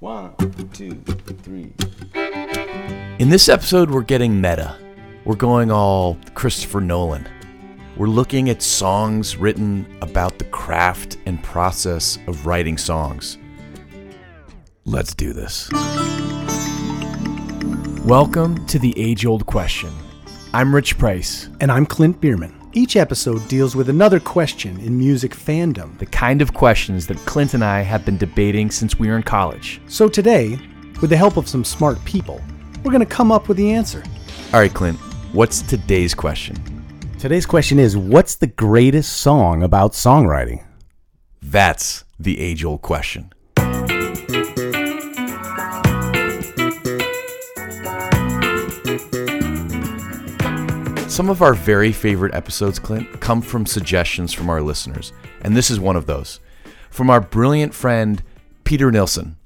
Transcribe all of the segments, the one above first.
One, two, three. In this episode, we're getting meta. We're going all Christopher Nolan. We're looking at songs written about the craft and process of writing songs. Let's do this. Welcome to the age old question. I'm Rich Price, And I'm Clint Bierman. Each episode deals with another question in music fandom. the kind of questions that Clint and I have been debating since we were in college. So today, with the help of some smart people, we're going to come up with the answer. All right, Clint, what's today's question? Today's question is What's the greatest song about songwriting? That's the age old question. Some of our very favorite episodes, Clint, come from suggestions from our listeners, and this is one of those. From our brilliant friend, Peter Nilsson,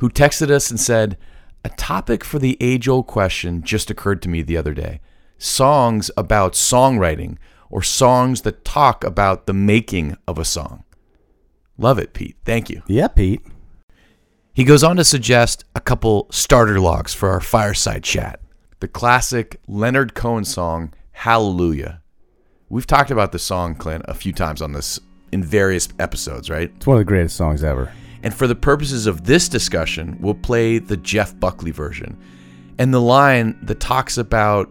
who texted us and said, A topic for the age old question just occurred to me the other day songs about songwriting or songs that talk about the making of a song. Love it, Pete. Thank you. Yeah, Pete. He goes on to suggest a couple starter logs for our fireside chat. The classic Leonard Cohen song, Hallelujah. We've talked about this song, Clint, a few times on this in various episodes, right? It's one of the greatest songs ever. And for the purposes of this discussion, we'll play the Jeff Buckley version. And the line that talks about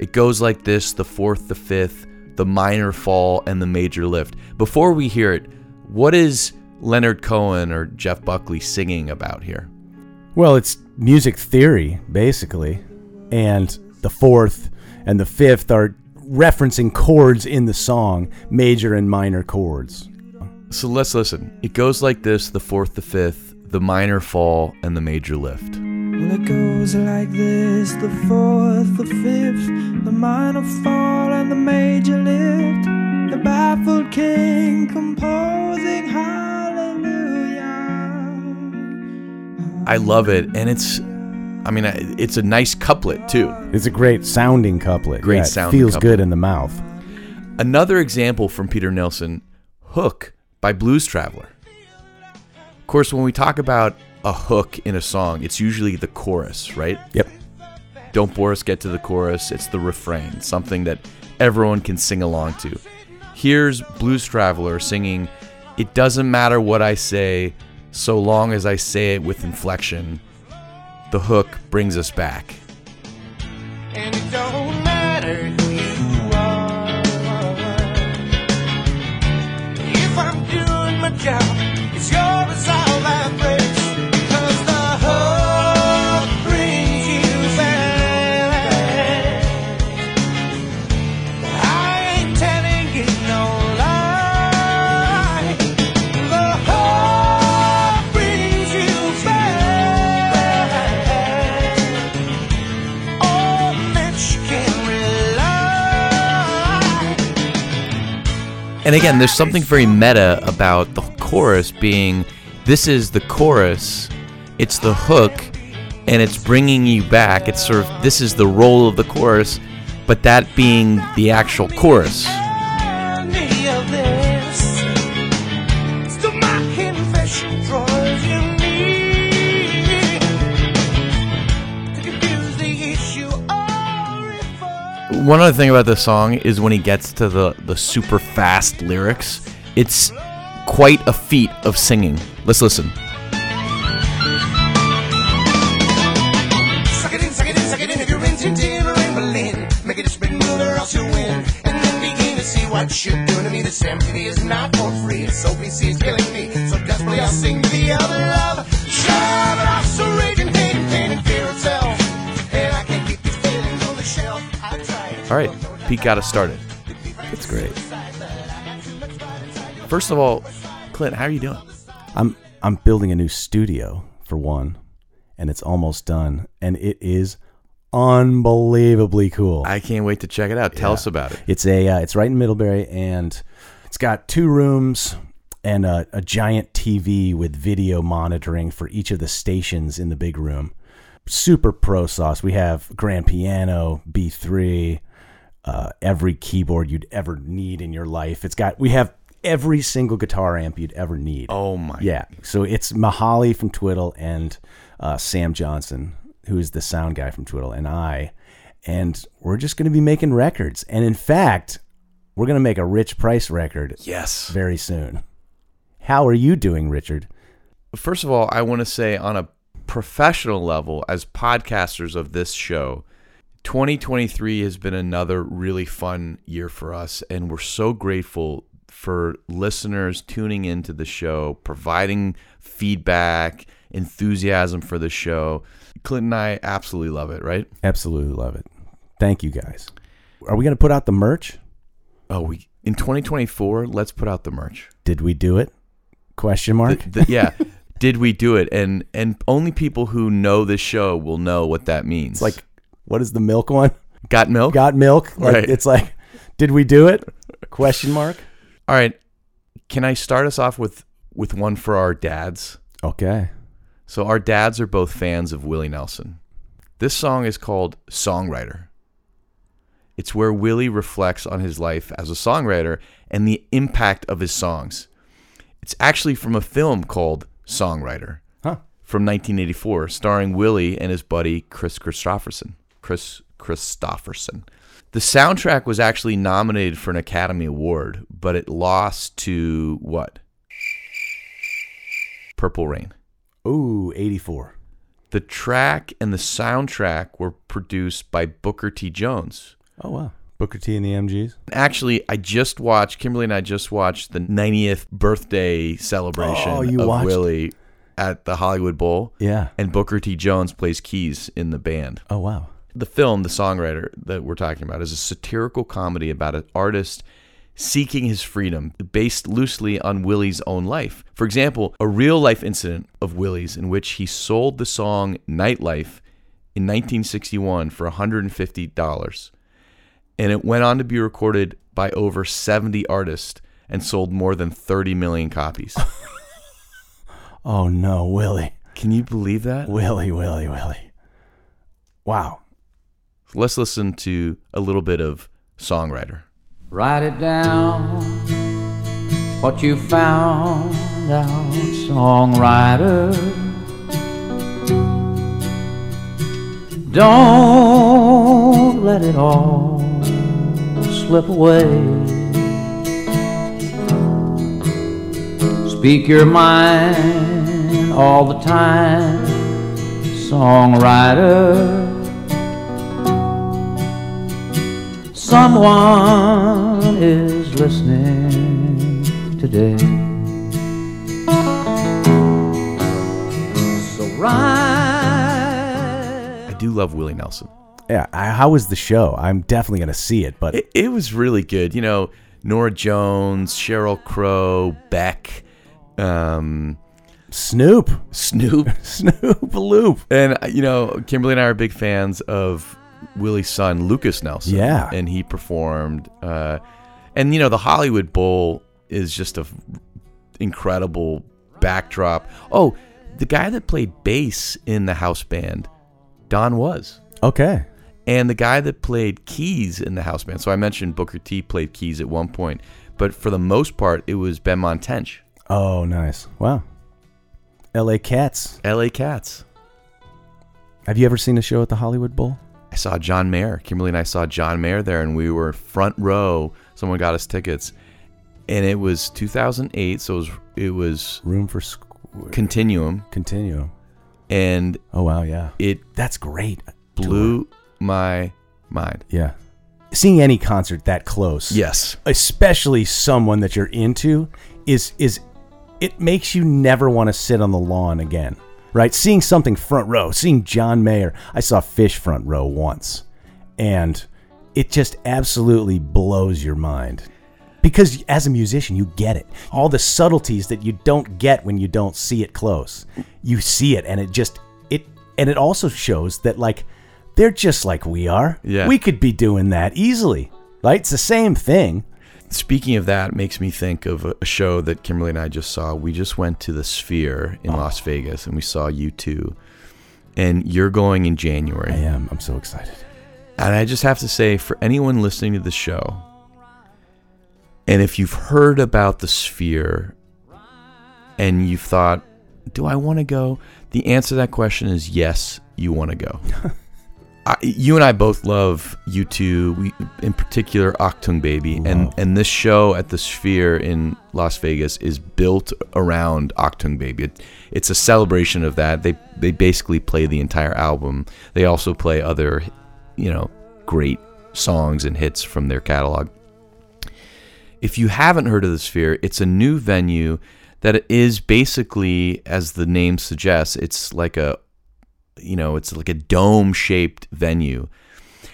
it goes like this the fourth, the fifth, the minor fall, and the major lift. Before we hear it, what is Leonard Cohen or Jeff Buckley singing about here? Well, it's music theory, basically. And the fourth and the fifth are referencing chords in the song, major and minor chords. So let's listen. It goes like this the fourth, the fifth, the minor fall, and the major lift. Well, it goes like this the fourth, the fifth, the minor fall, and the major lift. The baffled king composing hallelujah. I love it. And it's, I mean, it's a nice couplet too. It's a great sounding couplet. Great Yeah, it sounding Feels couplet. good in the mouth. Another example from Peter Nelson, Hook by Blues Traveler. Of course, when we talk about a hook in a song, it's usually the chorus, right? Yep. Don't bore us, get to the chorus. It's the refrain, something that everyone can sing along to. Here's Blues Traveler singing, It doesn't matter what I say, so long as I say it with inflection. The hook brings us back. And And again, there's something very meta about the chorus being this is the chorus, it's the hook, and it's bringing you back. It's sort of this is the role of the chorus, but that being the actual chorus. One other thing about this song is when he gets to the, the super fast lyrics, it's quite a feat of singing. Let's listen. You're doing to me. Is not for free. Is killing me. So desperately I'll sing the other love. All right, Pete got us started. It's great. First of all, Clint, how are you doing? I'm I'm building a new studio for one, and it's almost done, and it is unbelievably cool. I can't wait to check it out. Tell us about it. It's a uh, it's right in Middlebury, and it's got two rooms and a, a giant TV with video monitoring for each of the stations in the big room. Super pro sauce. We have grand piano, B3, uh, every keyboard you'd ever need in your life. It's got we have every single guitar amp you'd ever need. Oh my. Yeah. So it's Mihali from Twiddle and uh, Sam Johnson, who is the sound guy from Twiddle, and I. And we're just going to be making records. And in fact, we're going to make a Rich Price record Yes. very soon. How are you doing, Richard? First of all, I want to say on a professional level, as podcasters of this show, 2023 has been another really fun year for us. And we're so grateful for listeners tuning into the show, providing feedback, enthusiasm for the show. Clint and I absolutely love it, right? Absolutely love it. Thank you guys. Are we going to put out the merch? Oh, we in 2024, let's put out the merch. Did we do it? Question mark. The- the- yeah. Did we do it? And and only people who know this show will know what that means. it's like, what is the milk one? got milk? Got milk? Like, Right. It's like, did we do it? Question mark. All right. Can I start us off with with one for our dads? Okay. So our dads are both fans of Willie Nelson. This song is called Songwriter. It's where Willie reflects on his life as a songwriter and the impact of his songs. It's actually from a film called Songwriter Huh. from 1984, starring Willie and his buddy Kris Kristofferson. Kris Kristofferson. The soundtrack was actually nominated for an Academy Award, but it lost to what? Purple Rain. Ooh, 84. The track and the soundtrack were produced by Booker T. Jones. Oh, wow. Booker T and the MGs. Actually, I just watched, Kimberly and I just watched the 90th birthday celebration Oh, you of watched- Willie at the Hollywood Bowl. Yeah. And Booker T. Jones plays keys in the band. Oh, wow. The film, the songwriter that we're talking about, is a satirical comedy about an artist seeking his freedom, based loosely on Willie's own life. For example, a real life incident of Willie's in which he sold the song Nightlife in 1961 for $150. And it went on to be recorded by over 70 artists and sold more than 30 million copies. Oh, no. Willie. Can you believe that? Willie, Willie, Willie. Wow. Let's listen to a little bit of Songwriter. Write it down, what you found out, songwriter. Don't let it all slip away. Speak your mind all the time, songwriter. Someone is listening today. So write. I do love Willie Nelson. Yeah. I, how was the show? I'm definitely going to see it, but It, it was really good. You know, Norah Jones, Sheryl Crow, Beck, um, Snoop. Snoop, Snoop Loop. and you know, Kimberly and I are big fans of Willie's son, Lucas Nelson. Yeah. and he performed. Uh, and you know, the Hollywood Bowl is just a incredible backdrop. Oh, the guy that played bass in the house band, Don Was. Okay. and the guy that played keys in the house band. So I mentioned Booker T played keys at one point, but for the most part, it was Benmont Tench, Oh, nice. Wow. L.A. Cats. L.A. Cats. Have you ever seen a show at the Hollywood Bowl? I saw John Mayer. Kimberly and I saw John Mayer there, and we were front row. Someone got us tickets, and it was 2008, so it was, it was Room for Squ- Continuum, Continue. and Oh, wow. Yeah. it That's great. blew my mind. Yeah. Seeing any concert that close. Yes, especially someone that you're into is is it makes you never want to sit on the lawn again right? Seeing something front row seeing john mayer i saw Phish front row once. And it just absolutely blows your mind. Because as a musician you get it. All the subtleties that you don't get when you don't see it close. You see it and it just it and it also shows that like they're just like we are. Yeah. we could be doing that easily right? It's the same thing Speaking of that, makes me think of a show that Kimberly and I just saw. We just went to the Sphere in Las oh. Vegas and we saw U2. And you're going in January. i am i'm so excited And I just have to say, for anyone listening to the show, And if you've heard about the Sphere and you've thought, do I want to go? The answer to that question is yes, you want to go. I, you and I both love U2, we, in particular Achtung Baby, and and this show at the Sphere in Las Vegas is built around Achtung Baby. It, it's a celebration of that. They they basically play the entire album. They also play other, you know, great songs and hits from their catalog. If you haven't heard of the Sphere, it's a new venue that is basically, as the name suggests, it's like a you know, it's like a dome shaped venue.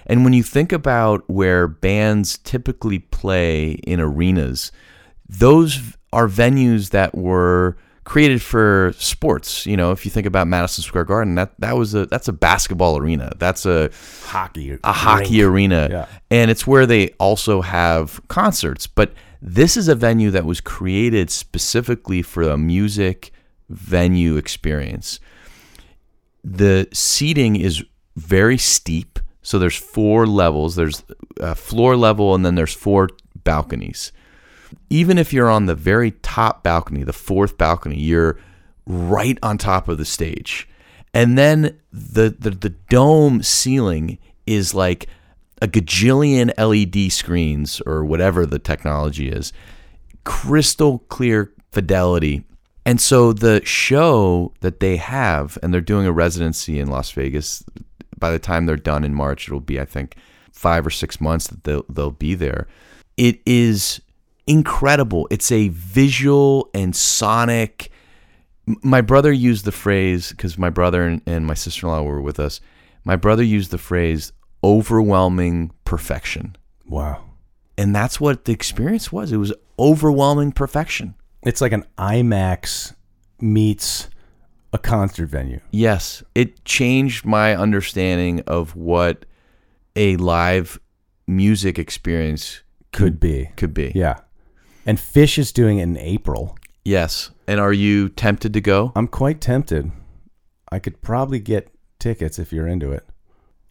And when you think about where bands typically play in arenas, those are venues that were created for sports. You know, if you think about Madison Square Garden, that that was a that's a basketball arena. That's a Hockey. a hockey arena. Yeah. And it's where they also have concerts. But this is a venue that was created specifically for a music venue experience. The seating is very steep. So there's four levels. There's a floor level, and then there's four balconies. Even if you're on the very top balcony, the fourth balcony, you're right on top of the stage. And then the, the, the dome ceiling is like a gajillion LED screens or whatever the technology is, crystal clear fidelity. And so the show that they have, and they're doing a residency in Las Vegas. By the time they're done in March, it'll be, I think, five or six months that they'll, they'll be there. It is incredible. It's a visual and sonic. My brother used the phrase because my brother and, and my sister in law were with us. My brother used the phrase overwhelming perfection. Wow. And that's what the experience was. It was overwhelming perfection. It's like an IMAX meets a concert venue. Yes, it changed my understanding of what a live music experience Could be. could be. Yeah. And Phish is doing it in April. Yes. And are you tempted to go? I'm quite tempted. I could probably get tickets if you're into it.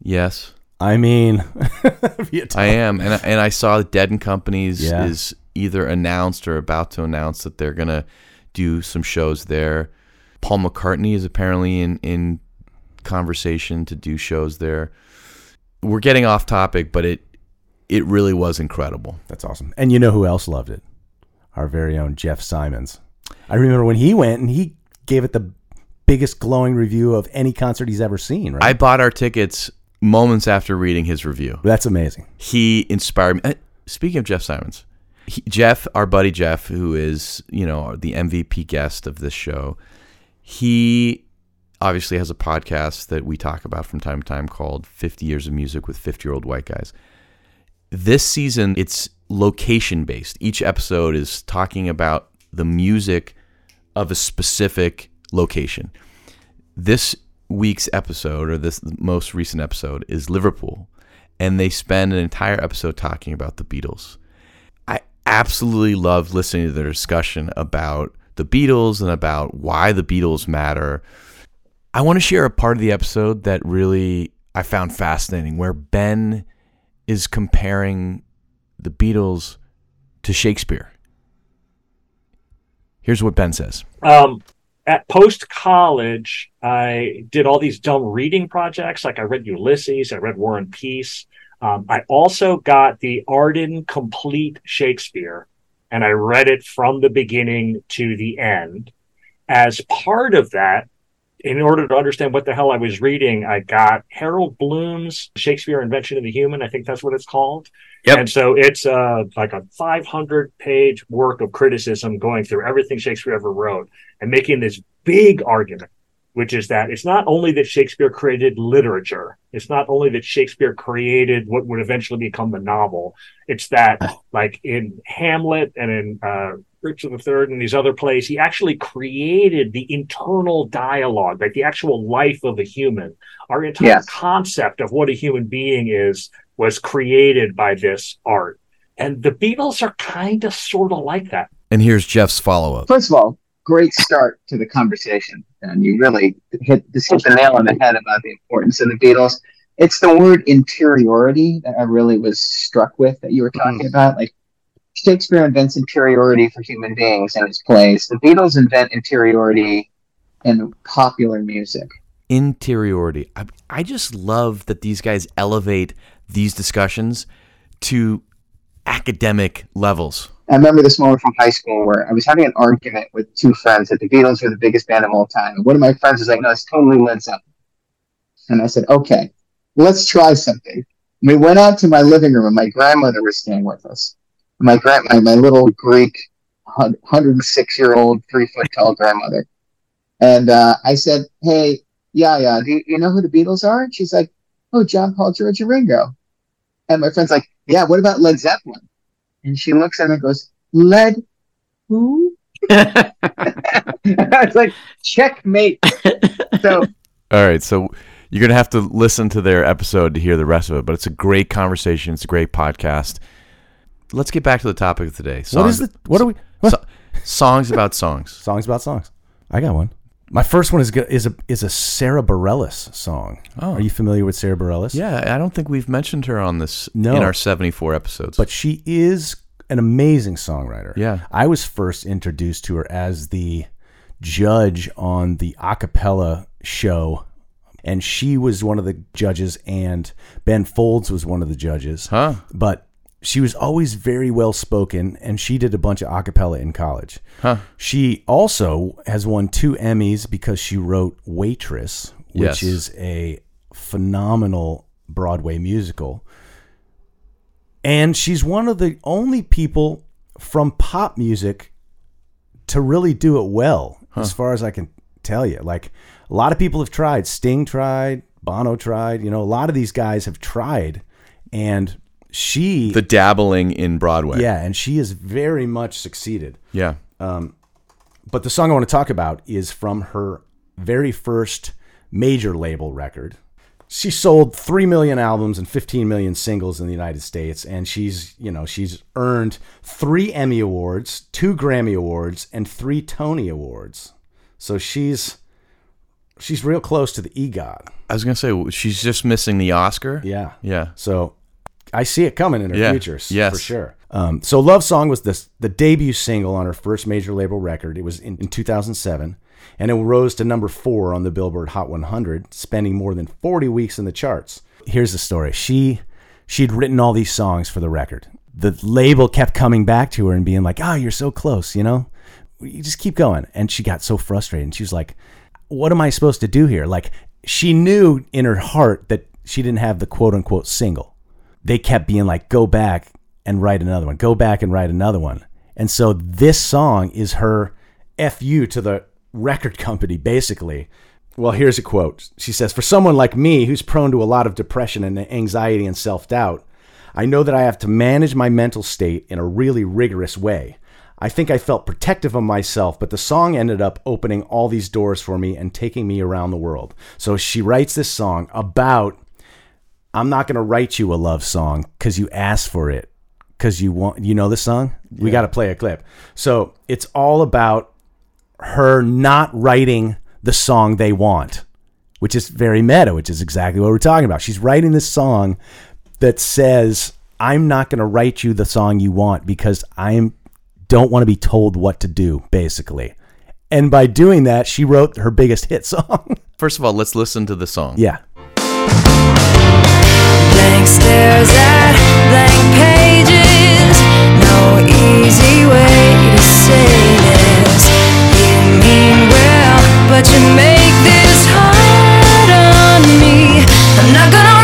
Yes, I mean, I am. And I- and I saw Dead and Companies Yeah. is either announced or about to announce that they're gonna do some shows there. Paul McCartney is apparently in in conversation to do shows there. We're getting off topic, but it it really was incredible. That's awesome. And you know who else loved it? Our very own Jeff Simons. I remember when he went and he gave it the biggest glowing review of any concert he's ever seen, right? I bought our tickets moments after reading his review. That's amazing. He inspired me. uh, Speaking of Jeff Simons, he, Jeff, our buddy Jeff, who is you know the MVP guest of this show, he obviously has a podcast that we talk about from time to time called 50 Years of Music with 50 Year Old White Guys. This season, it's location based. Each episode is talking about the music of a specific location. This week's episode, or this most recent episode, is Liverpool, and they spend an entire episode talking about the Beatles. Absolutely love listening to their discussion about the Beatles and about why the Beatles matter. I want to share a part of the episode that really I found fascinating, where Ben is comparing the Beatles to Shakespeare. Here's what Ben says. um, at post college, I did all these dumb reading projects. Like I read Ulysses, I read War and Peace. Um, I also got the Arden Complete Shakespeare, and I read it from the beginning to the end. As part of that, in order to understand what the hell I was reading, I got Harold Bloom's Shakespeare Invention of the Human. I think that's what it's called. Yep. And so it's uh, like a 500 page work of criticism going through everything Shakespeare ever wrote and making this big argument, which is that it's not only that Shakespeare created literature, it's not only that Shakespeare created what would eventually become the novel, it's that, like in Hamlet and in uh, Richard III and these other plays, he actually created the internal dialogue, like the actual life of a human. Our entire Yes. concept of what a human being is was created by this art. And the Beatles are kind of sort of like that. And here's Jeff's follow up. First of all, great start to the conversation, and you really hit this hit the nail on the head about the importance of the Beatles. It's the word interiority that I really was struck with that you were talking mm-hmm. about. Like Shakespeare invents interiority for human beings in his plays. The Beatles invent interiority in popular music. Interiority. I, I just love that these guys elevate these discussions to academic levels. I remember this moment from high school where I was having an argument with two friends that the Beatles were the biggest band of all time. And one of my friends was like, no, it's totally Led Zeppelin. And I said, okay, let's try something. We went out to my living room and my grandmother was staying with us. My grand, my, my little Greek, 106 year old, three foot tall grandmother. And uh, I said, hey, yeah, yeah, do you, you know who the Beatles are? And she's like, oh, John, Paul, George, and Ringo. And my friend's like, yeah, what about Led Zeppelin? And she looks at me and goes, Led who? I was like, checkmate. So All right, so you're gonna have to listen to their episode to hear the rest of it. But it's a great conversation. It's a great podcast. Let's get back to the topic of today. What is the? What are we? What? so- songs about songs. songs about songs. I got one. My first one is is a is a Sara Bareilles song. Oh. Are you familiar with Sara Bareilles? Yeah, I don't think we've mentioned her on this No. in our 74 episodes. but she is an amazing songwriter. Yeah. I was first introduced to her as the judge on the a cappella show, and she was one of the judges, and Ben Folds was one of the judges. huh? But she was always very well spoken, and she did a bunch of a cappella in college. Huh. She also has won two Emmys because she wrote Waitress, Yes. which is a phenomenal Broadway musical. And she's one of the only people from pop music to really do it well, as far as I can tell you. Like a lot of people have tried. Sting tried, Bono tried, you know, a lot of these guys have tried. And she The dabbling in Broadway. yeah, and she has very much succeeded. Yeah. Um, but the song I want to talk about is from her very first major label record. She sold 3 million albums and 15 million singles in the United States and she's, you know, she's earned 3 Emmy awards, 2 Grammy awards and 3 Tony awards. So she's she's real close to the EGOT. I was gonna say she's just missing the Oscar. Yeah. Yeah. So I see it coming in her Yeah. future, Yes. for sure. Um, so Love Song was this the debut single on her first major label record. It was in, in 2007, and it rose to number four on the Billboard Hot 100, spending more than 40 weeks in the charts. Here's the story: she she'd written all these songs for the record. The label kept coming back to her and being like, "Ah, you're so close," you know. You just keep going, and she got so frustrated. And she was like, "What am I supposed to do here?" Like she knew in her heart that she didn't have the quote unquote single they kept being like, go back and write another one, go back and write another one. And so this song is her FU to the record company, basically. Well, here's a quote. She says, For someone like me who's prone to a lot of depression and anxiety and self doubt, I know that I have to manage my mental state in a really rigorous way. I think I felt protective of myself, but the song ended up opening all these doors for me and taking me around the world. So she writes this song about I'm not going to write you a love song because you asked for it because you want you know the song. We got to play a clip. So it's all about her not writing the song they want, which is very meta, which is exactly what we're talking about. She's writing this song that says, "I'm not going to write you the song you want because I'm don't want to be told what to do." Basically. And by doing that, she wrote her biggest hit song. First of all, let's listen to the song. yeah. Stares at blank pages. No easy way to say this. You mean well, but you make this hard on me. I'm not gonna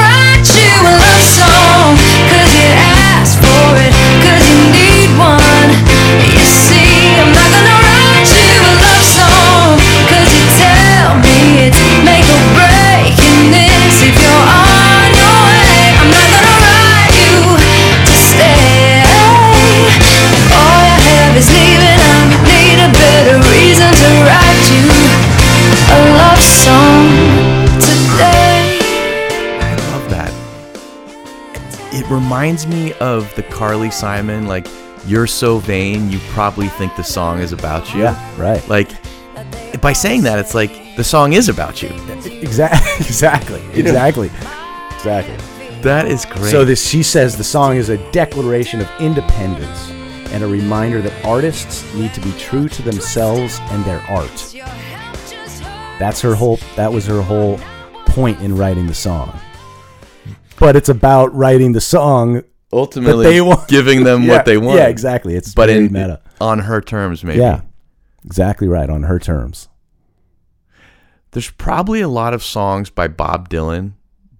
Carly Simon, like, you're so vain, you probably think the song is about you. Yeah, right. Like, by saying that, it's like the song is about you. Exactly. Exactly. Exactly. Exactly. That is great. So this, she says, the song is a declaration of independence and a reminder that artists need to be true to themselves and their art. That's her whole that was her whole point in writing the song. But it's about writing the song Ultimately, they want giving them Yeah, what they want. Yeah, exactly. It's but in meta. on her terms, maybe. Yeah. Exactly right on her terms. There's probably a lot of songs by Bob Dylan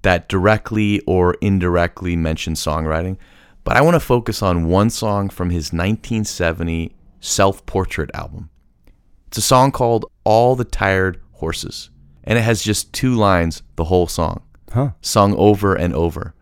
that directly or indirectly mention songwriting, but I want to focus on one song from his 1970 self portrait album. It's a song called All the Tired Horses, and it has just two lines the whole song, Huh. sung over and over,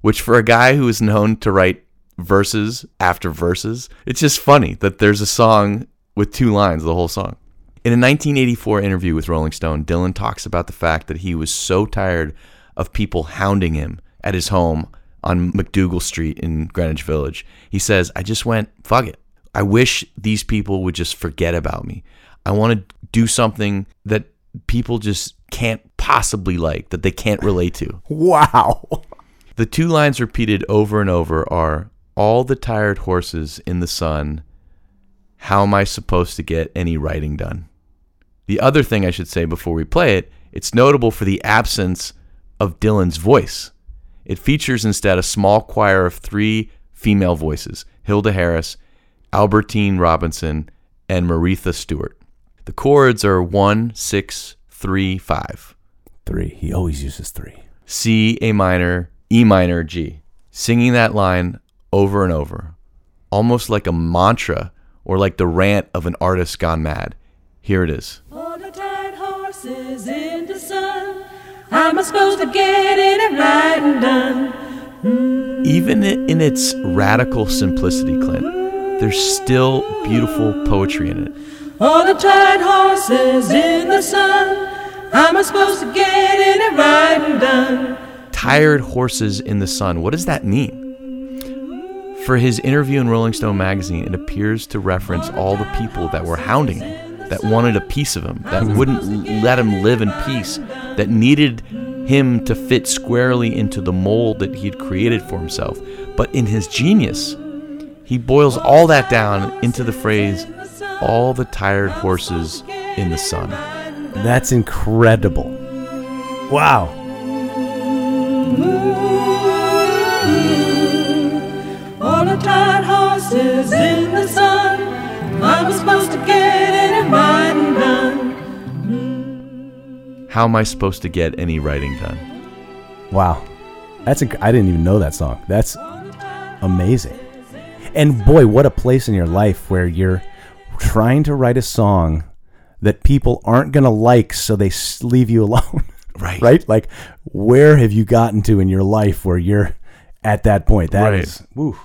which for a guy who is known to write verses after verses, it's just funny that there's a song with two lines the whole song. In a 1984 interview with Rolling Stone, Dylan talks about the fact that he was so tired of people hounding him at his home on MacDougal Street in Greenwich Village. He says, I just went, fuck it. I wish these people would just forget about me. I want to do something that people just can't possibly like, that they can't relate to. Wow. The two lines repeated over and over are All the tired horses in the sun. How am I supposed to get any writing done? The other thing I should say before we play it, it's notable for the absence of Dylan's voice. It features instead a small choir of three female voices Hilda Harris, Albertine Robinson, and Maeretha Stewart. The chords are 1, 6, 3, 5. Three. He always uses three. C, A minor, E minor, G. Singing that line over and over, almost like a mantra or like the rant of an artist gone mad. Here it is. All the tired horses in the sun. How am I supposed to get it right and done? Hmm. Even in its radical simplicity, Clint, there's still beautiful poetry in it. All the tired horses in the sun. How am I supposed to get it right and done? Tired horses in the sun. What does that mean? For his interview in Rolling Stone magazine, it appears to reference all the people that were hounding him, that wanted a piece of him, that hmm. wouldn't let him live in peace, that needed him to fit squarely into the mold that he had created for himself. But in his genius, he boils all that down into the phrase, all the tired horses in the sun. That's incredible. Wow. All the tired horses in the sun. I was supposed to get it right and done. How am I supposed to get any writing done? Wow. That's inc- I didn't even know that song. That's amazing. And boy, what a place in your life where you're trying to write a song that people aren't going to like so they leave you alone. Right. right? Like where have you gotten to in your life where you're at that point? That Right. is, woo.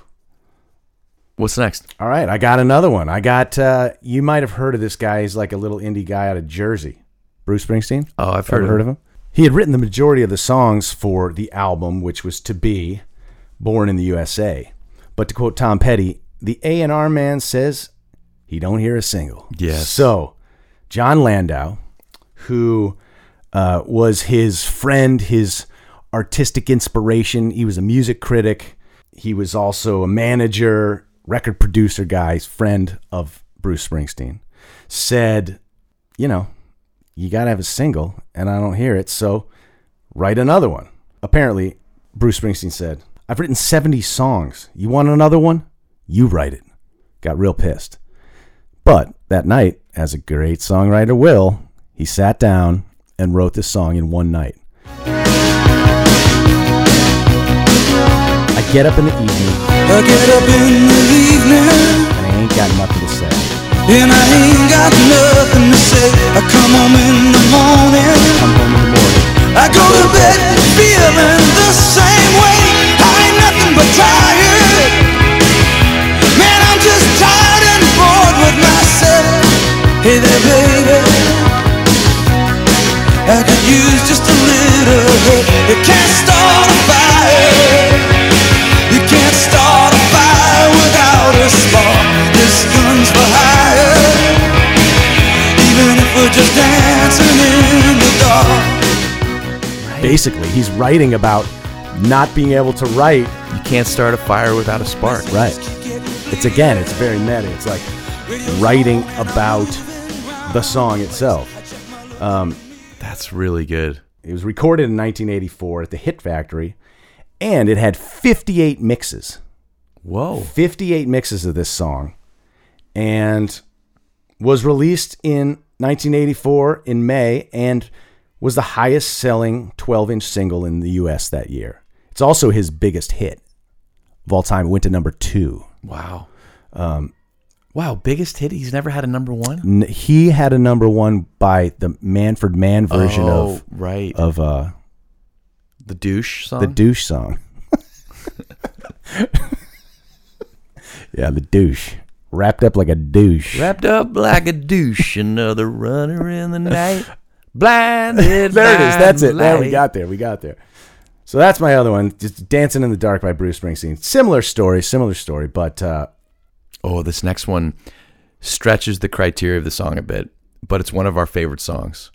What's next? All right, I got another one. I got uh you might have heard of this guy. He's like a little indie guy out of Jersey. Bruce Springsteen? Oh, I've heard, heard of him? He had written the majority of the songs for the album, which was to be Born in the USA. But to quote Tom Petty, the A&R man says he don't hear a single. Yes. So, Jon Landau, who uh, was his friend, his artistic inspiration, he was a music critic. He was also a manager, record producer guy, friend of Bruce Springsteen, said, you know, you got to have a single, and I don't hear it, so write another one. Apparently, Bruce Springsteen said, I've written 70 songs. You want another one? You write it. Got real pissed. But that night, as a great songwriter will, he sat down and wrote this song in one night. I get up in the evening I get up in the evening and I ain't got nothing to say. and I ain't got nothing to say. I come home in the morning. I Come home in the morning. I go to bed feeling the same way. I ain't nothing but tired. Man, I'm just tired and bored with myself. Hey there, baby. I could use just a little help. You can't start a fire. You can't start a fire without a spark. This gun's for hire. Even if we're just dancing in the dark. Basically, he's writing about not being able to write. You can't start a fire without a spark. Right. it's again, it's very meta. It's like writing about the song itself. Um, That's really good. it was recorded in 1984 at the Hit Factory, and it had 58 mixes. Whoa. 58 mixes of this song, and was released in 1984 in May, and was the highest selling 12 inch single in the U.S. that year. It's also his biggest hit of all time. It went to number two. Wow. Um, wow, biggest hit. He's never had a number one. N- He had a number one by the Manfred Mann version Oh, of right. of uh, the douche song. the douche song. yeah, the douche. Wrapped up like a douche. Wrapped up like a douche, another runner in the night. Blinded. there it is. by That's it. There we light. got there. We got there. So that's my other one. Just Dancing in the Dark by Bruce Springsteen. Similar story, similar story, but uh, Oh, this next one stretches the criteria of the song a bit, but it's one of our favorite songs.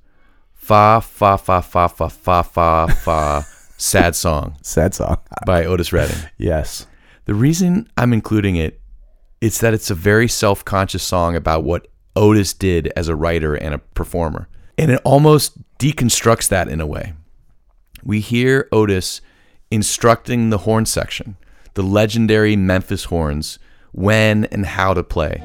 Fa fa fa fa fa fa fa fa. Sad song sad song. by Otis Redding. Yes. The reason I'm including it is that it's a very self-conscious song about what Otis did as a writer and a performer. And it almost deconstructs that in a way. We hear Otis instructing the horn section, the legendary Memphis horns, when and how to play.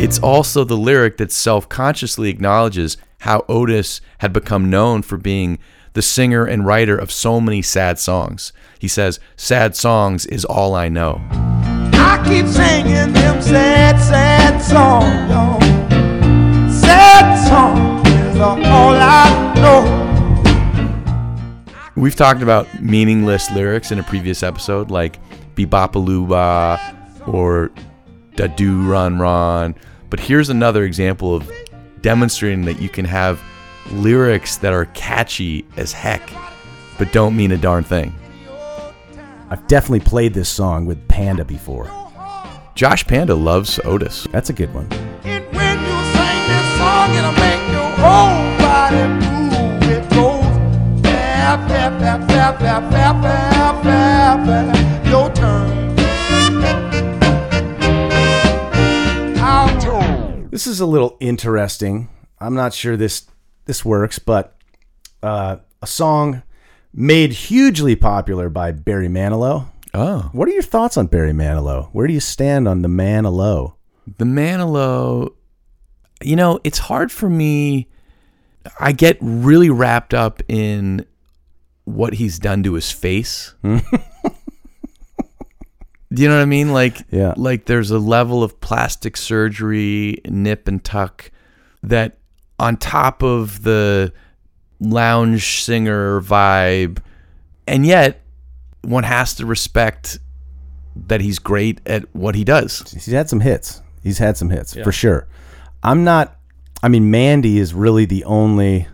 It's also the lyric that self consciously acknowledges how Otis had become known for being the singer and writer of so many sad songs. He says, Sad songs is all I know. I keep singing them sad, sad songs. We've talked about meaningless lyrics in a previous episode, like Bebopalooba or Da Do Run Run. But here's another example of demonstrating that you can have lyrics that are catchy as heck, but don't mean a darn thing. I've definitely played this song with Panda before. Josh Panda loves Otis. That's a good one. Make your whole body move. It goes bap, bap, bap, bap, bap, bap, bap, bap, bap. Your turn. Our. This is a little interesting. I'm not sure this this works, but uh, a song made hugely popular by Barry Manilow. Oh. What are your thoughts on Barry Manilow? Where do you stand on the Manilow? The Manilow, you know, it's hard for me. I get really wrapped up in what he's done to his face. Do you know what I mean? Like, Yeah. like there's a level of plastic surgery, nip and tuck, that on top of the lounge singer vibe, and yet one has to respect that he's great at what he does. He's had some hits. He's had some hits for sure. I'm not. I mean, Mandy is really the only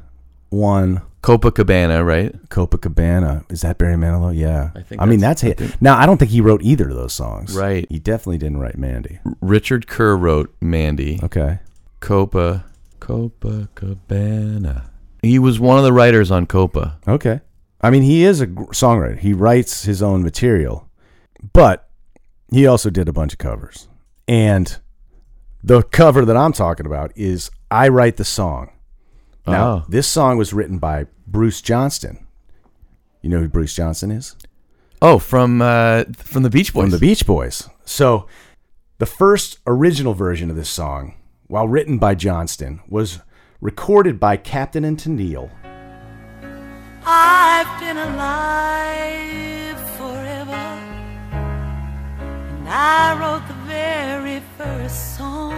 one. Copacabana, right? Copacabana is that Barry Manilow? Yeah, I think I mean, that's- that's I hit. Now, I don't think he wrote either of those songs. Right. He definitely didn't write Mandy. Richard Kerr wrote Mandy. Okay. Copa, Copacabana. He was one of the writers on Copa. Okay. I mean, he is a songwriter. He writes his own material, but he also did a bunch of covers. And the cover that I'm talking about is I Write the Song. Now, Oh. this song was written by Bruce Johnston. You know who Bruce Johnston is? Oh, from uh, from the Beach Boys. From the Beach Boys. So, the first original version of this song, while written by Johnston, was recorded by Captain and Tennille. I've been alive forever, and I wrote the very first song.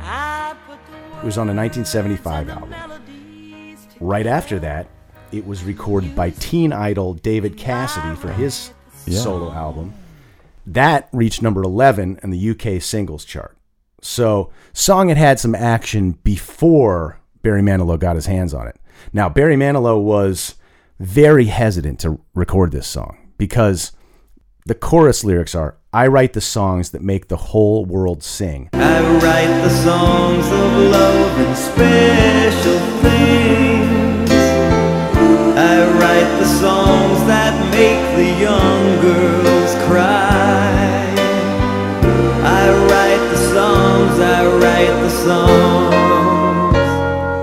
I put the It was on a 1975 album. Right after that, it was recorded by teen idol David Cassidy for his solo album. That reached number 11 in the UK singles chart. So, song had had some action before Barry Manilow got his hands on it. Now, Barry Manilow was very hesitant to record this song because The chorus lyrics are I write the songs that make the whole world sing. I write the songs of love and special things. I write the songs that make the young girls cry. I write the songs, I write the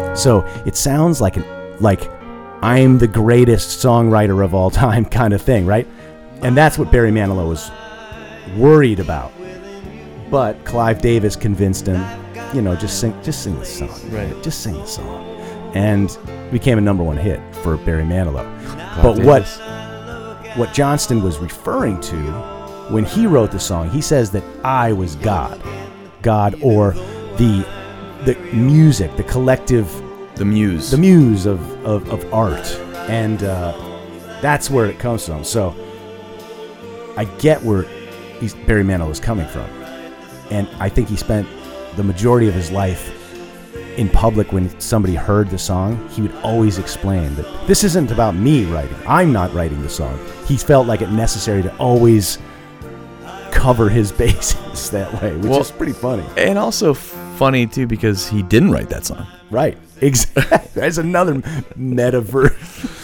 songs. So it sounds like an like I'm the greatest songwriter of all time kind of thing, right? And that's what Barry Manilow was worried about. But Clive Davis convinced him, you know, just sing just sing the song. Right. Just sing the song. And became a number one hit for Barry Manilow. Clive but what what Johnston was referring to when he wrote the song, he says that I was God. God or the the music, the collective The muse. the muse of, of, of art. And uh, that's where it comes from. So I get where Barry Manilow is coming from. And I think he spent the majority of his life in public when somebody heard the song, he would always explain that this isn't about me writing. I'm not writing the song. He felt like it necessary to always cover his bases that way, which Well- is pretty funny. and also funny too because he didn't write that song. Right. Exactly. That's another metaverse.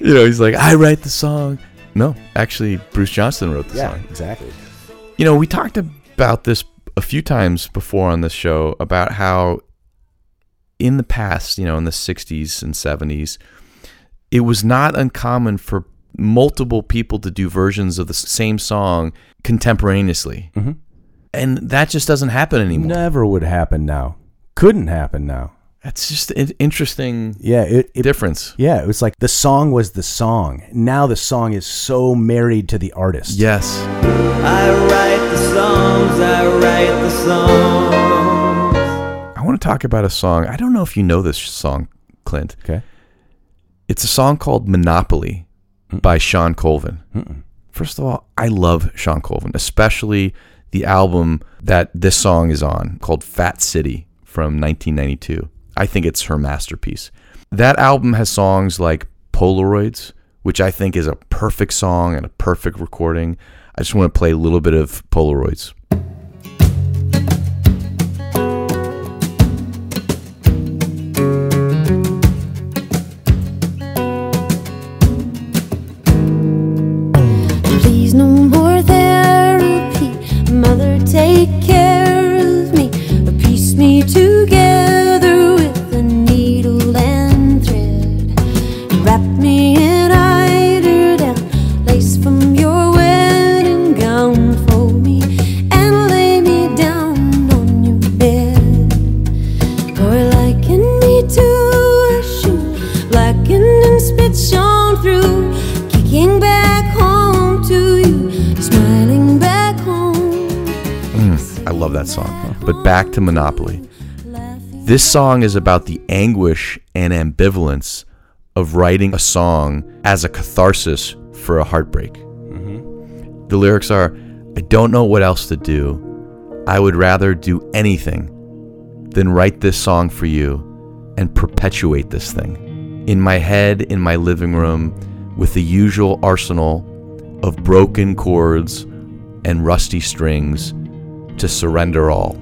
You know, he's like, I write the song. No, actually, Bruce Johnston wrote the Yeah, song. exactly. You know, we talked about this a few times before on this show about how in the past, you know, in the 60s and 70s, it was not uncommon for multiple people to do versions of the same song contemporaneously. Mhm. And that just doesn't happen anymore. Never would happen now. Couldn't happen now. That's just an interesting Yeah, it, it difference. yeah, it was like the song was the song. Now the song is so married to the artist. Yes. I write the songs, I write the songs. I want to talk about a song. I don't know if you know this song, Clint. Okay. It's a song called Monopoly by Shawn Colvin. First of all, I love Shawn Colvin, especially the album that this song is on called Fat City from 1992. I think it's her masterpiece. That album has songs like Polaroids, which I think is a perfect song and a perfect recording. I just want to play a little bit of Polaroids. To Monopoly. This song is about the anguish and ambivalence of writing a song as a catharsis for a heartbreak. Mm-hmm. The lyrics are I don't know what else to do. I would rather do anything than write this song for you and perpetuate this thing. In my head, in my living room, with the usual arsenal of broken chords and rusty strings to surrender all.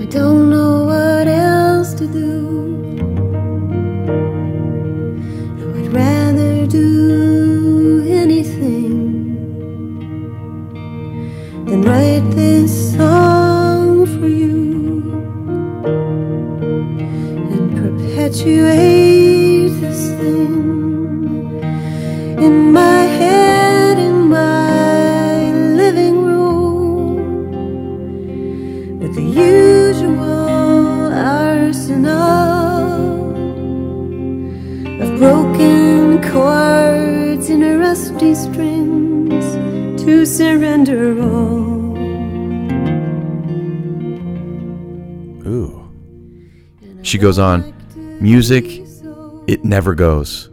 I don't know what else to do. I would rather do anything than write this song for you and perpetuate this thing in my head, in my living room with the usual broken chords and rusty strings to surrender all. Ooh. She goes on, music, it never goes.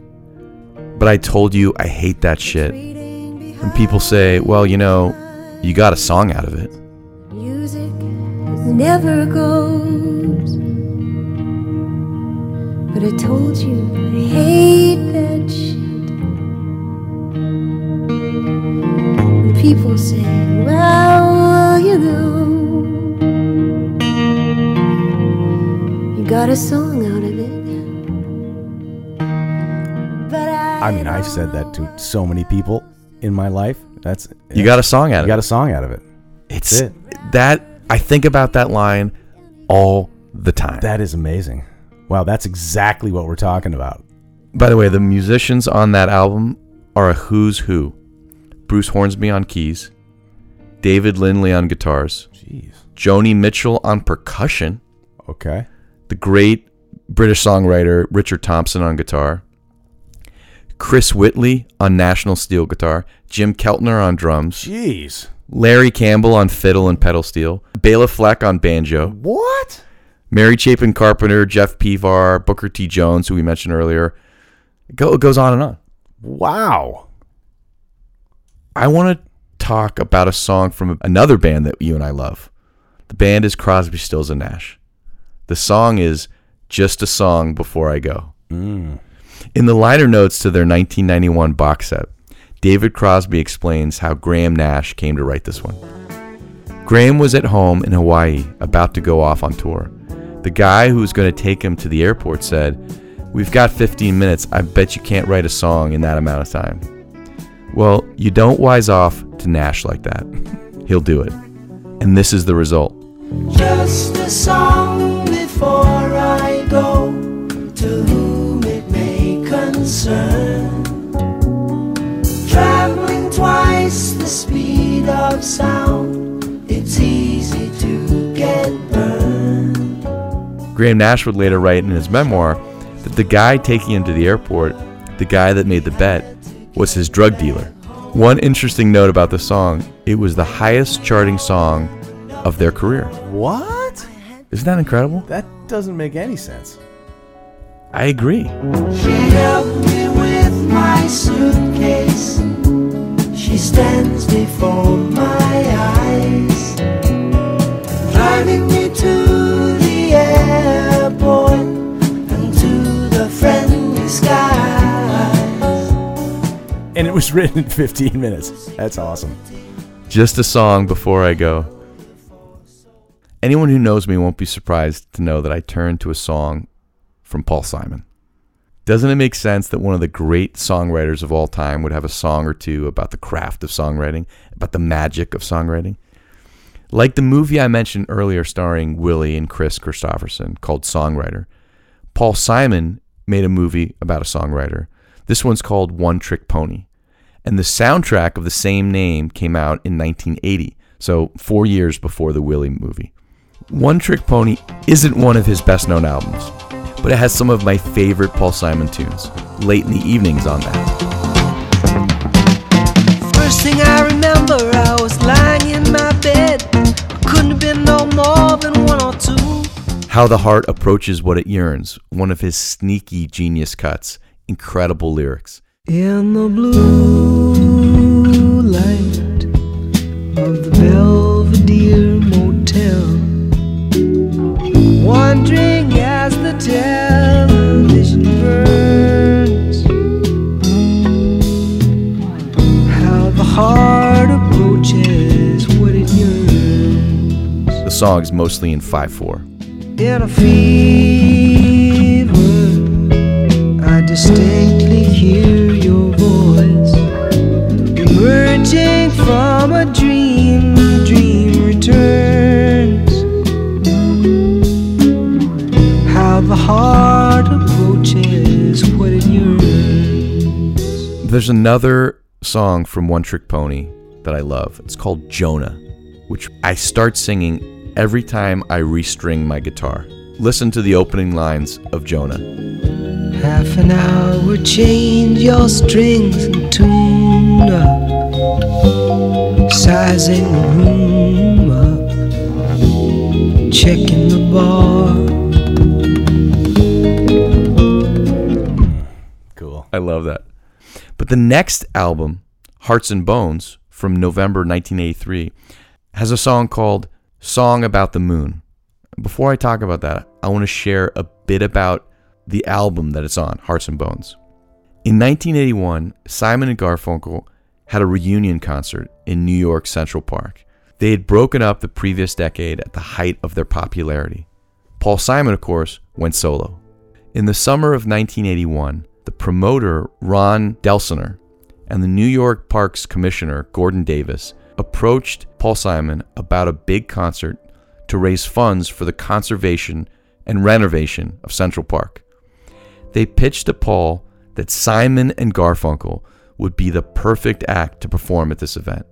But I told you I hate that shit. And people say, well, you know, you got a song out of it. Music never goes. But I told you I hate that shit. When people say, Well, you know, you got a song out of it. But I, I mean, I've said that to so many people in my life. That's You got a song out you of got it. a song out of it. It's it. that I think about that line all the time. That is amazing. Wow, that's exactly what we're talking about. By the way, the musicians on that album are a who's who. Bruce Hornsby on keys, David Lindley on guitars, Jeez. Joni Mitchell on percussion, Okay. the great British songwriter Richard Thompson on guitar, Chris Whitley on national steel guitar, Jim Keltner on drums, Jeez. Larry Campbell on fiddle and pedal steel, Bela Fleck on banjo, What? Mary Chapin Carpenter, Jeff Pevar, Booker T. Jones, who we mentioned earlier. It, go, it goes on and on. Wow. I want to talk about a song from another band that you and I love. The band is Crosby, Stills, and Nash. The song is Just a Song Before I Go. Mm. In the liner notes to their 1991 box set, David Crosby explains how Graham Nash came to write this one. Graham was at home in Hawaii, about to go off on tour. The guy who was going to take him to the airport said, We've got 15 minutes. I bet you can't write a song in that amount of time. Well, you don't wise off to Nash like that. He'll do it. And this is the result. Just a song before I go to whom it may concern. Traveling twice the speed of sound, Graham Nash would later write in his memoir that the guy taking him to the airport, the guy that made the bet, was his drug dealer. One interesting note about the song, it was the highest charting song of their career. What? Isn't that incredible? That doesn't make any sense. I agree. She helped me with my suitcase. She stands before my eyes, driving me to And it was written in 15 minutes. That's awesome. Just a song before I go. Anyone who knows me won't be surprised to know that I turned to a song from Paul Simon. Doesn't it make sense that one of the great songwriters of all time would have a song or two about the craft of songwriting, about the magic of songwriting? Like the movie I mentioned earlier starring Willie and Kris Kristofferson called Songwriter, Paul Simon made a movie about a songwriter. This one's called One Trick Pony. And the soundtrack of the same name came out in 1980, so four years before the Willie movie. One Trick Pony isn't one of his best known albums, but it has some of my favorite Paul Simon tunes. Late in the Evenings on that. First thing I remember, I was lying in my bed. Couldn't have been no more than one or two. How the Heart Approaches What It Yearns, one of his sneaky genius cuts. Incredible lyrics. In the blue light of the Belvedere Motel, wandering as the television burns, how the heart approaches what it yearns. The song is mostly in 5 4. In a fever, I distinctly from a dream. The dream returns. How the heart approaches what it yearns. There's another song from One Trick Pony that I love. It's called Jonah, which I start singing every time I restring my guitar. Listen to the opening lines of Jonah. Half an hour, change your strings and tune up. Sizing the room up. Checking the bar. Cool. I love that. But the next album, Hearts and Bones, from November 1983, has a song called Song About the Moon. Before I talk about that, I want to share a bit about the album that it's on, Hearts and Bones. In 1981, Simon and Garfunkel had a reunion concert in New York Central Park. They had broken up the previous decade at the height of their popularity. Paul Simon, of course, went solo. In the summer of 1981, the promoter Ron Delsener and the New York Parks Commissioner Gordon Davis approached Paul Simon about a big concert to raise funds for the conservation and renovation of Central Park. They pitched to Paul that Simon and Garfunkel would be the perfect act to perform at this event.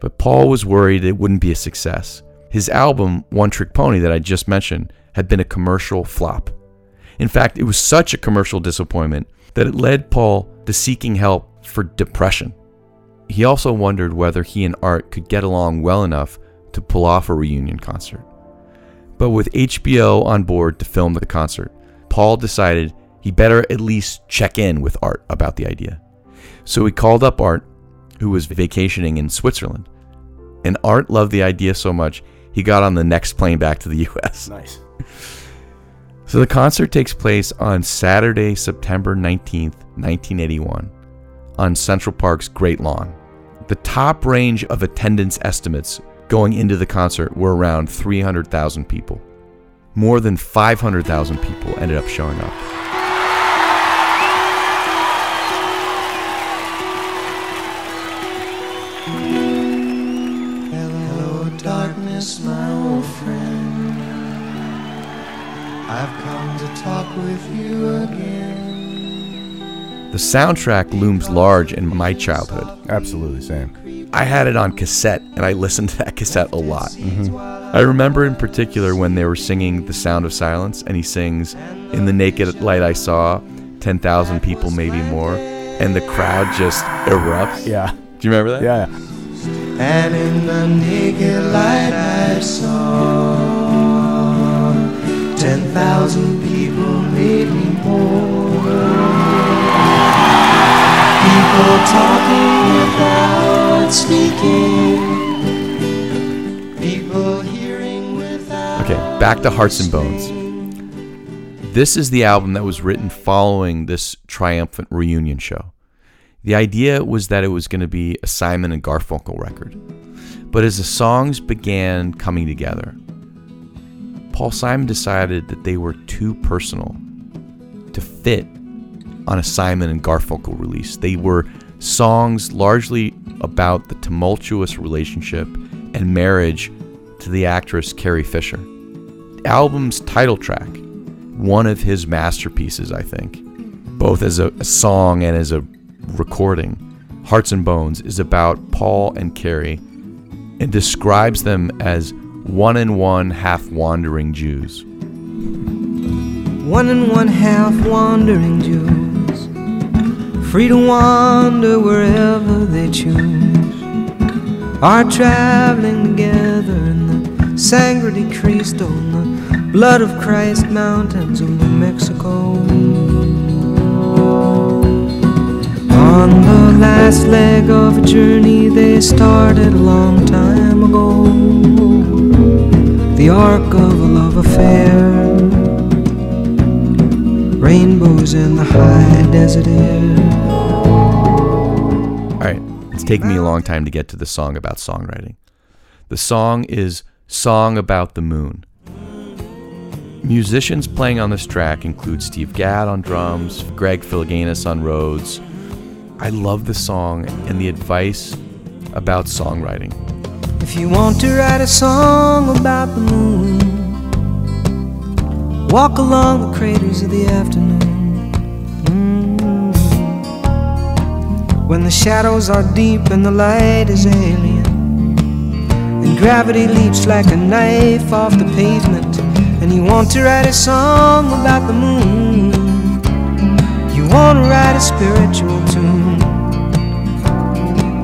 But Paul was worried it wouldn't be a success. His album, One Trick Pony, that I just mentioned, had been a commercial flop. In fact, it was such a commercial disappointment that it led Paul to seeking help for depression. He also wondered whether he and Art could get along well enough to pull off a reunion concert. But with HBO on board to film the concert, Paul decided he better at least check in with Art about the idea. So we called up Art, who was vacationing in Switzerland. And Art loved the idea so much, he got on the next plane back to the US. Nice. So the concert takes place on Saturday, September 19th, 1981, on Central Park's Great Lawn. The top range of attendance estimates going into the concert were around 300,000 people. More than 500,000 people ended up showing up. I've come to talk with you again. The soundtrack looms large in my childhood. Absolutely, same. I had it on cassette and I listened to that cassette a lot. Mm-hmm. I remember in particular when they were singing The Sound of Silence and he sings, In the naked light I saw 10,000 people, maybe more, and the crowd just erupts. Yeah. Do you remember that? Yeah. And in the naked light I saw ten thousand people, maybe more. People talking without speaking. People hearing without. Okay, back to Hearts and Bones. This is the album that was written following this triumphant reunion show. The idea was that it was going to be a Simon and Garfunkel record. But as the songs began coming together, Paul Simon decided that they were too personal to fit on a Simon and Garfunkel release. They were songs largely about the tumultuous relationship and marriage to the actress Carrie Fisher. The album's title track, one of his masterpieces, I think, both as a, a song and as a recording, Hearts and Bones, is about Paul and Carrie and describes them as one and one half wandering Jews. One and one half wandering Jews, free to wander wherever they choose, are traveling together in the Sangre de Cristo, in the blood of Christ mountains of New Mexico. On the last leg of a journey they started a long time ago, the arc of a love affair rainbows in the high desert air. All right, it's taken me a long time to get to the song about songwriting. The song is Song About the Moon. Musicians playing on this track include Steve Gadd on drums, Greg Phillinganes on Rhodes. I love the song and the advice about songwriting. If you want to write a song about the moon, walk along the craters of the afternoon. Mm. When the shadows are deep and the light is alien, and gravity leaps like a knife off the pavement, and you want to write a song about the moon, you want to write a spiritual tune.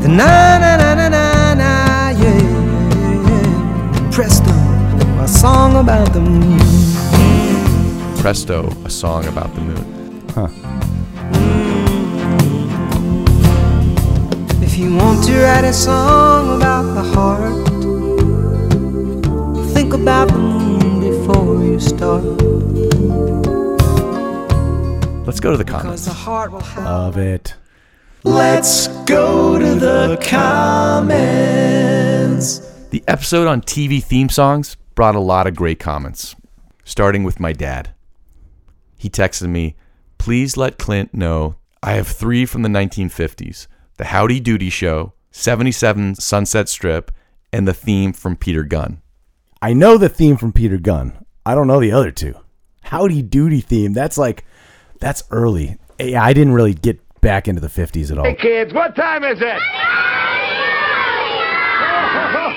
The na na na na na. Presto, a song about the moon. Presto, a song about the moon. Huh. If you want to write a song about the heart, think about the moon before you start. Let's go to the comments. the heart will have Love it. Let's go to the comments. The episode on TV theme songs brought a lot of great comments, starting with my dad. He texted me, Please let Clint know I have three from the 1950s The Howdy Doody Show, 77 Sunset Strip, and the theme from Peter Gunn. I know the theme from Peter Gunn. I don't know the other two. Howdy Doody theme. That's like, that's early. I didn't really get back into the 50s at all. Hey kids, what time is it? Let's give a rousing cheer.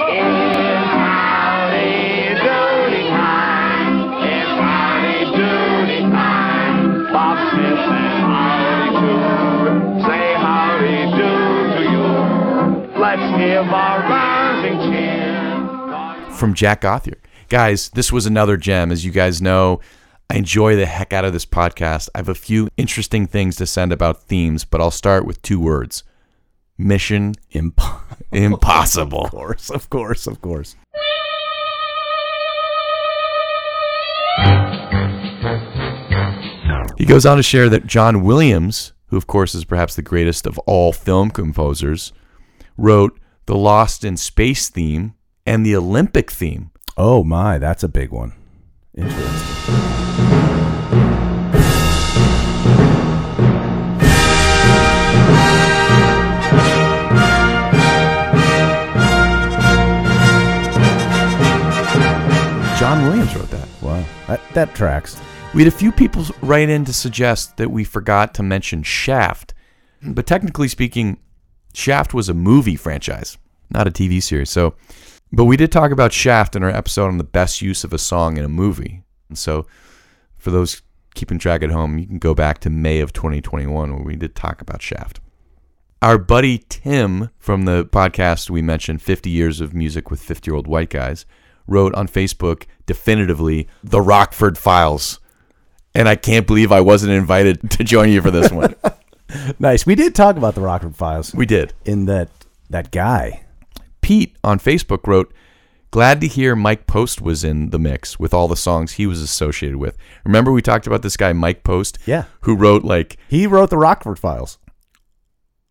From Jack Gothier. Guys, this was another gem. As you guys know, I enjoy the heck out of this podcast. I have a few interesting things to send about themes, but I'll start with two words Mission Imp- Impossible. Of course, of course, of course. He goes on to share that John Williams, who of course is perhaps the greatest of all film composers, wrote the Lost in Space theme and the Olympic theme. Oh my, that's a big one. Interesting. John Williams wrote that. Wow, that, that tracks. We had a few people write in to suggest that we forgot to mention Shaft. But technically speaking, Shaft was a movie franchise, not a TV series. So, but we did talk about Shaft in our episode on the best use of a song in a movie. And so, for those keeping track at home, you can go back to May of 2021 when we did talk about Shaft. Our buddy Tim from the podcast we mentioned, 50 Years of Music with 50 Year Old White Guys, wrote on Facebook definitively the Rockford Files. And I can't believe I wasn't invited to join you for this one. nice. We did talk about the Rockford Files. We did. In that that guy. Pete on Facebook wrote, Glad to hear Mike Post was in the mix with all the songs he was associated with. Remember we talked about this guy Mike Post? Yeah. Who wrote like He wrote the Rockford Files.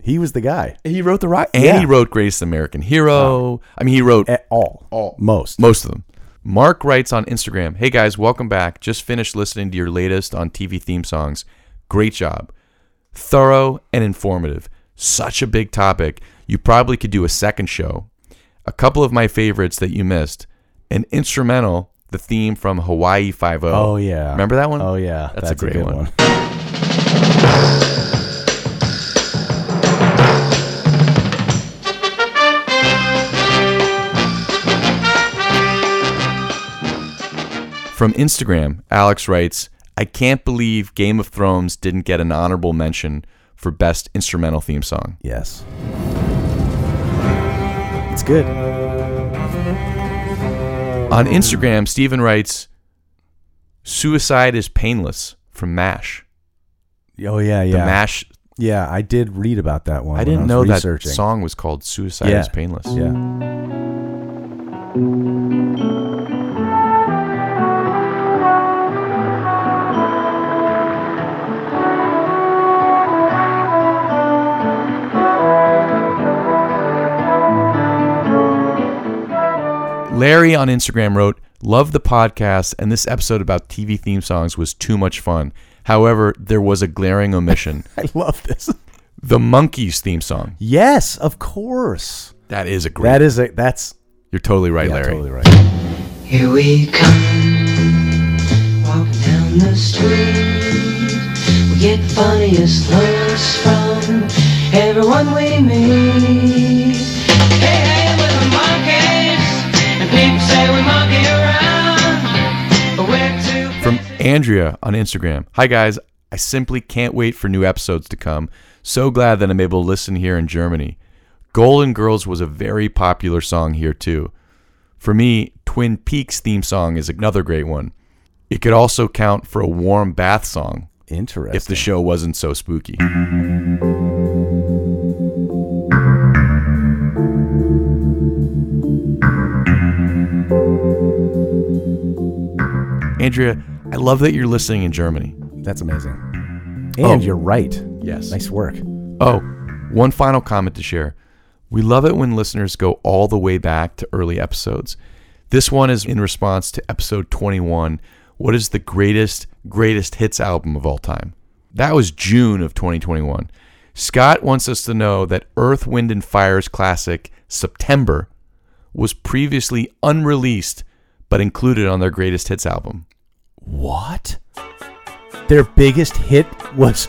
He was the guy. he wrote the rock and Yeah. he wrote Greatest American Hero. I mean he wrote At all. all Most. most of them. Mark writes on Instagram, "Hey guys, welcome back. Just finished listening to your latest on TV theme songs. Great job. Thorough and informative. Such a big topic. You probably could do a second show. A couple of my favorites that you missed. An instrumental, the theme from Hawaii Five O. Oh yeah. Remember that one? Oh yeah. That's a great good one. From Instagram, Alex writes, I can't believe Game of Thrones didn't get an honorable mention for best instrumental theme song. Yes. It's good. On Instagram, Steven writes, Suicide is Painless from MASH. Oh yeah, The yeah. MASH. Yeah, I did read about that one. I didn't was know that song was called Suicide Yeah. is Painless. Yeah. Larry on Instagram wrote, Love the podcast, and this episode about TV theme songs was too much fun. However, there was a glaring omission. I love this. the Monkees theme song. Yes, of course. That is a great. That is a that's You're totally right, yeah, Larry. totally right. Here we come, walking down the street. We get funniest looks from everyone we meet. From Andrea on Instagram. Hi, guys. I simply can't wait for new episodes to come. So glad that I'm able to listen here in Germany. Golden Girls was a very popular song here, too. For me, Twin Peaks theme song is another great one. It could also count for a warm bath song Interesting. if the show wasn't so spooky. Andrea, I love that you're listening in Germany. That's amazing. Oh. And Oh. you're right. Yes. Nice work. Oh, One final comment to share. We love it when listeners go all the way back to early episodes. This one is in response to episode 21. What is the greatest, greatest hits album of all time? That was June of 2021. Scott wants us to know that Earth, Wind, and Fire's classic, September, was previously unreleased but included on their greatest hits album. What? Their biggest hit was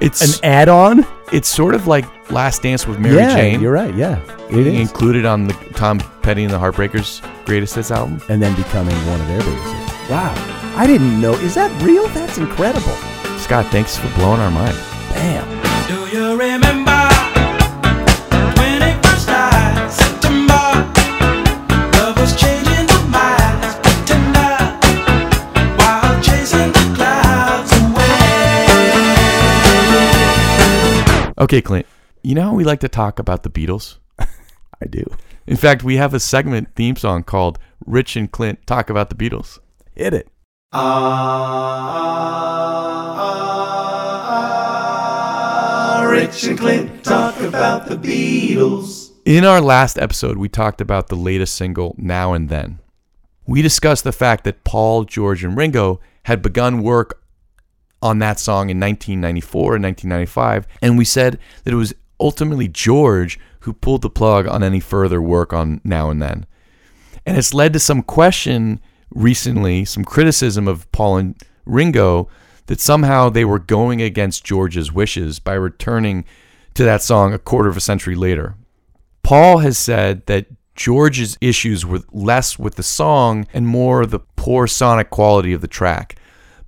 It's an add-on. It's sort of like Last Dance with Mary yeah, Jane. You're right. Yeah, it is. included on the Tom Petty and the Heartbreakers greatest hits album. And then becoming one of their biggest hits. Wow. I didn't know. Is that real? That's incredible. Scott, thanks for blowing our mind. Bam. Do you remember Okay, Clint. You know how we like to talk about the Beatles? I do. In fact, we have a segment theme song called Rich and Clint Talk About the Beatles. Hit it. Ah, Rich and Clint talk about the Beatles. In our last episode, we talked about the latest single, Now and Then. We discussed the fact that Paul, George, and Ringo had begun work on that song in 1994 and 1995, and we said that it was ultimately George who pulled the plug on any further work on Now and Then. And it's led to some question recently, some criticism of Paul and Ringo that somehow they were going against George's wishes by returning to that song a quarter of a century later. Paul has said that George's issues were less with the song and more the poor sonic quality of the track.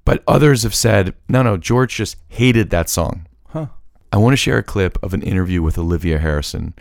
But others have said, no, no, George just hated that song. Huh. I want to share a clip of an interview with Olivia Harrison,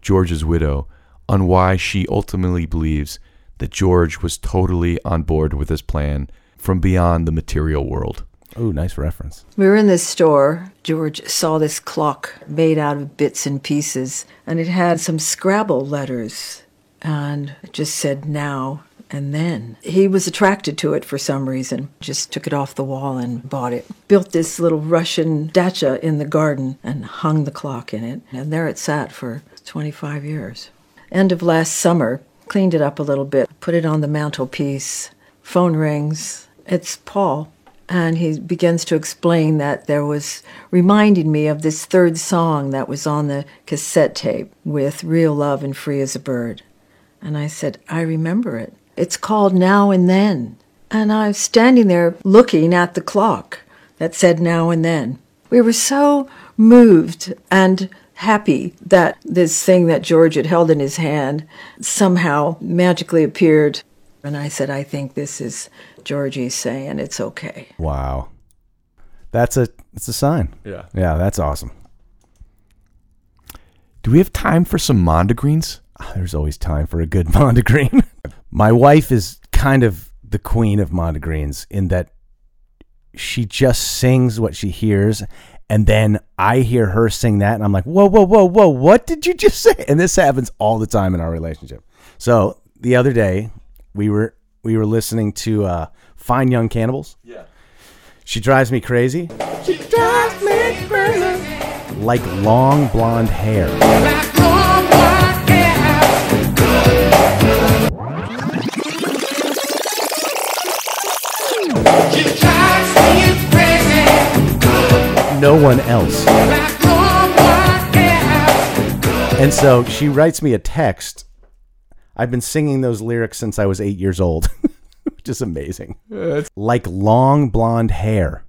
George's widow, on why she ultimately believes that George was totally on board with his plan from beyond the material world. Oh, nice reference. We were in this store. George saw this clock made out of bits and pieces, and it had some Scrabble letters, and it just said now and then. He was attracted to it for some reason, just took it off the wall and bought it. Built this little Russian dacha in the garden and hung the clock in it, and there it sat for 25 years. End of last summer, cleaned it up a little bit, put it on the mantelpiece. Phone rings. It's Paul. And he begins to explain that there was reminding me of this third song that was on the cassette tape with Real Love and Free as a Bird. And I said, I remember it. It's called Now and Then. And I was standing there looking at the clock that said Now and Then. We were so moved and happy that this thing that George had held in his hand somehow magically appeared. And I said, I think this is Georgie saying it's okay. Wow. That's a that's a sign. Yeah. Yeah, that's awesome. Do we have time for some Mondegreens? Ah, There's always time for a good Mondegreen. My wife is kind of the queen of Mondegreens in that she just sings what she hears and then I hear her sing that and I'm like, "Whoa, whoa, whoa, whoa, what did you just say?" And this happens all the time in our relationship. So, the other day, we were we were listening to uh Fine Young Cannibals. Yeah. She drives me crazy. She drives me crazy. Like long blonde hair. No one else. And so she writes me a text. I've been singing those lyrics since I was eight years old, which is amazing. Like long blonde hair.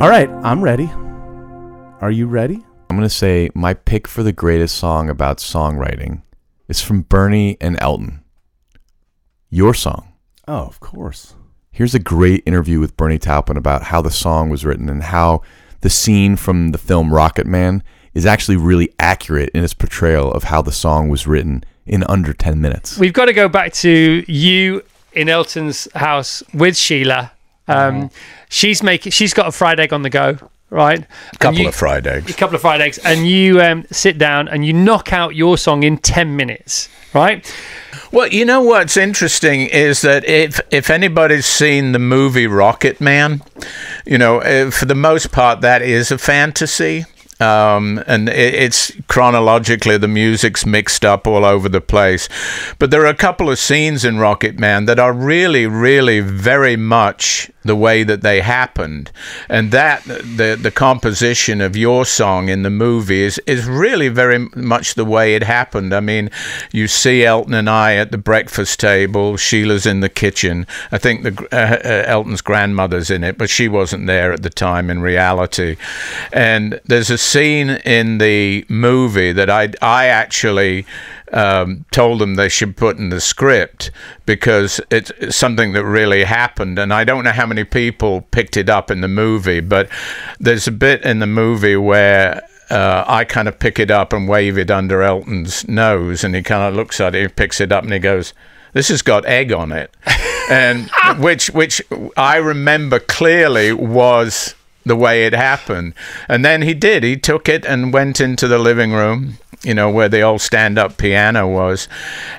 All right, I'm ready. Are you ready? I'm going to say my pick for the greatest song about songwriting is from Bernie and Elton. Your song. Oh, of course. Here's a great interview with Bernie Taupin about how the song was written and how the scene from the film Rocketman is actually really accurate in its portrayal of how the song was written in under 10 minutes. We've got to go back to you in Elton's house with Sheila. Um, She's making. She's got a fried egg on the go. Right? A couple of fried eggs. A couple of fried eggs, and you um, sit down and you knock out your song in ten minutes, right? Well, you know what's interesting is that if if anybody's seen the movie Rocketman, you know, uh, for the most part that is a fantasy. Um, and it's chronologically the music's mixed up all over the place, but there are a couple of scenes in Rocketman that are really, really very much the way that they happened, and that the the composition of your song in the movie is is really very much the way it happened. I mean, you see Elton and I at the breakfast table. Sheila's in the kitchen. I think the uh, uh, Elton's grandmother's in it, but she wasn't there at the time in reality. And there's a scene in the movie that I I actually um, told them they should put in the script because it's, something that really happened. And I don't know how many people picked it up in the movie, but there's a bit in the movie where. Uh, I kind of pick it up and wave it under Elton's nose, and he kind of looks at it, he picks it up, and he goes, "This has got egg on it," and which which I remember clearly was the way it happened. And then he did. He took it and went into the living room, you know, where the old stand up piano was,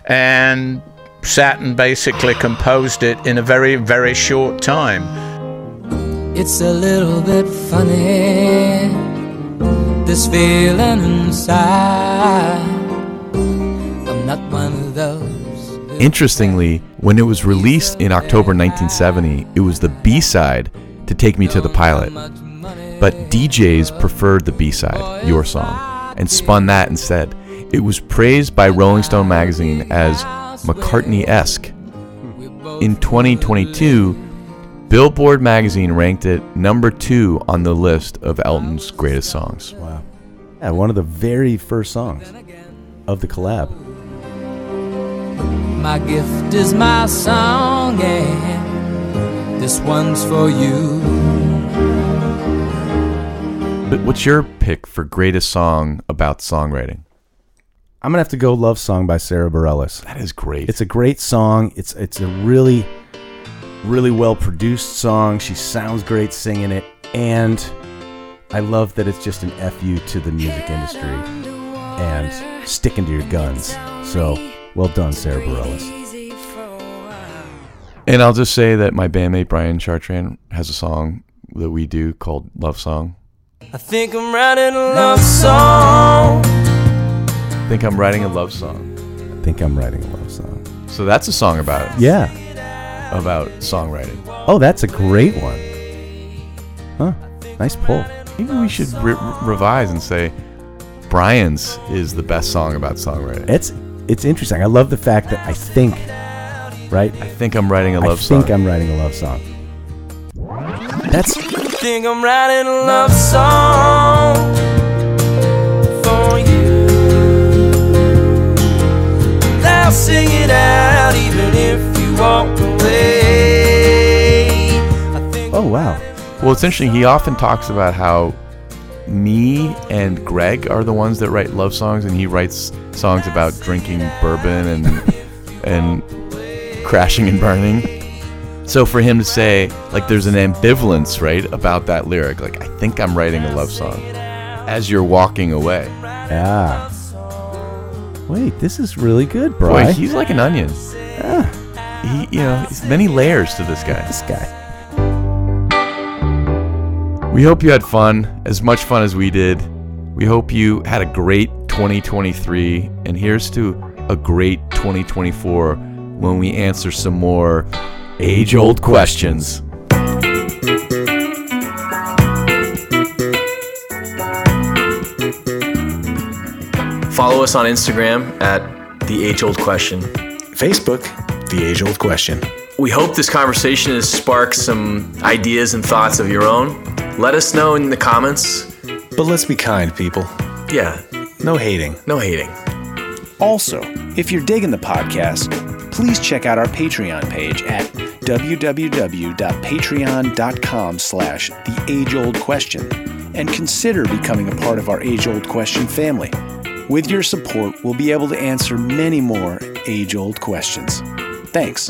and sat and basically composed it in a very, very short time. It's a little bit funny, this feeling inside. I'm not one of those. Interestingly, when it was released in October 1970, it was the B side to Take Me to the Pilot. But DJs preferred the B side, Your Song, and spun that instead. It was praised by Rolling Stone magazine as McCartney esque. In 2022, Billboard magazine ranked it number two on the list of Elton's greatest songs. Wow. Yeah, one of the very first songs of the collab. My gift is my song, and this one's for you. But what's your pick for greatest song about songwriting? I'm gonna have to go "Love Song" by Sara Bareilles. That is great. It's a great song. It's it's a really, really well produced song. She sounds great singing it, and I love that it's just an fu to the music industry and sticking to your guns. So well done, Sara Bareilles. And I'll just say that my bandmate Brian Chartrand has a song that we do called Love Song. I think I'm writing a love song. I think I'm writing a love song. I think I'm writing a love song. So that's a song about it. Yeah. About songwriting. Oh, that's a great one. Huh. Nice pull. Maybe we should re- revise and say Brian's is the best song about songwriting. It's it's interesting. I love the fact that I think, right? I think I'm writing a love I song. think I'm writing a love song. That's think I'm writing a love song for you. I'll sing it out even if you walk away. I think oh wow. Well, it's interesting. He often talks about how me and Greg are the ones that write love songs, and he writes songs about drinking bourbon and and crashing and burning. So for him to say like there's an ambivalence, right, about that lyric, like I think I'm writing a love song as you're walking away. Yeah. Wait, this is really good, bro. Boy, he's like an onion. Yeah. He, you know, there's many layers to this guy. This guy. We hope you had fun, as much fun as we did. We hope you had a great 2023, and here's to a great 2024 when we answer some more age old questions. Follow us on Instagram at The Age Old Question. Facebook, The Age Old Question. We hope this conversation has sparked some ideas and thoughts of your own. Let us know in the comments. But let's be kind, people. Yeah, No hating. no hating. Also, if you're digging the podcast, please check out our Patreon page at www.patreon.com slash the age old question and consider becoming a part of our age old question family. With your support, we'll be able to answer many more age old questions. Thanks.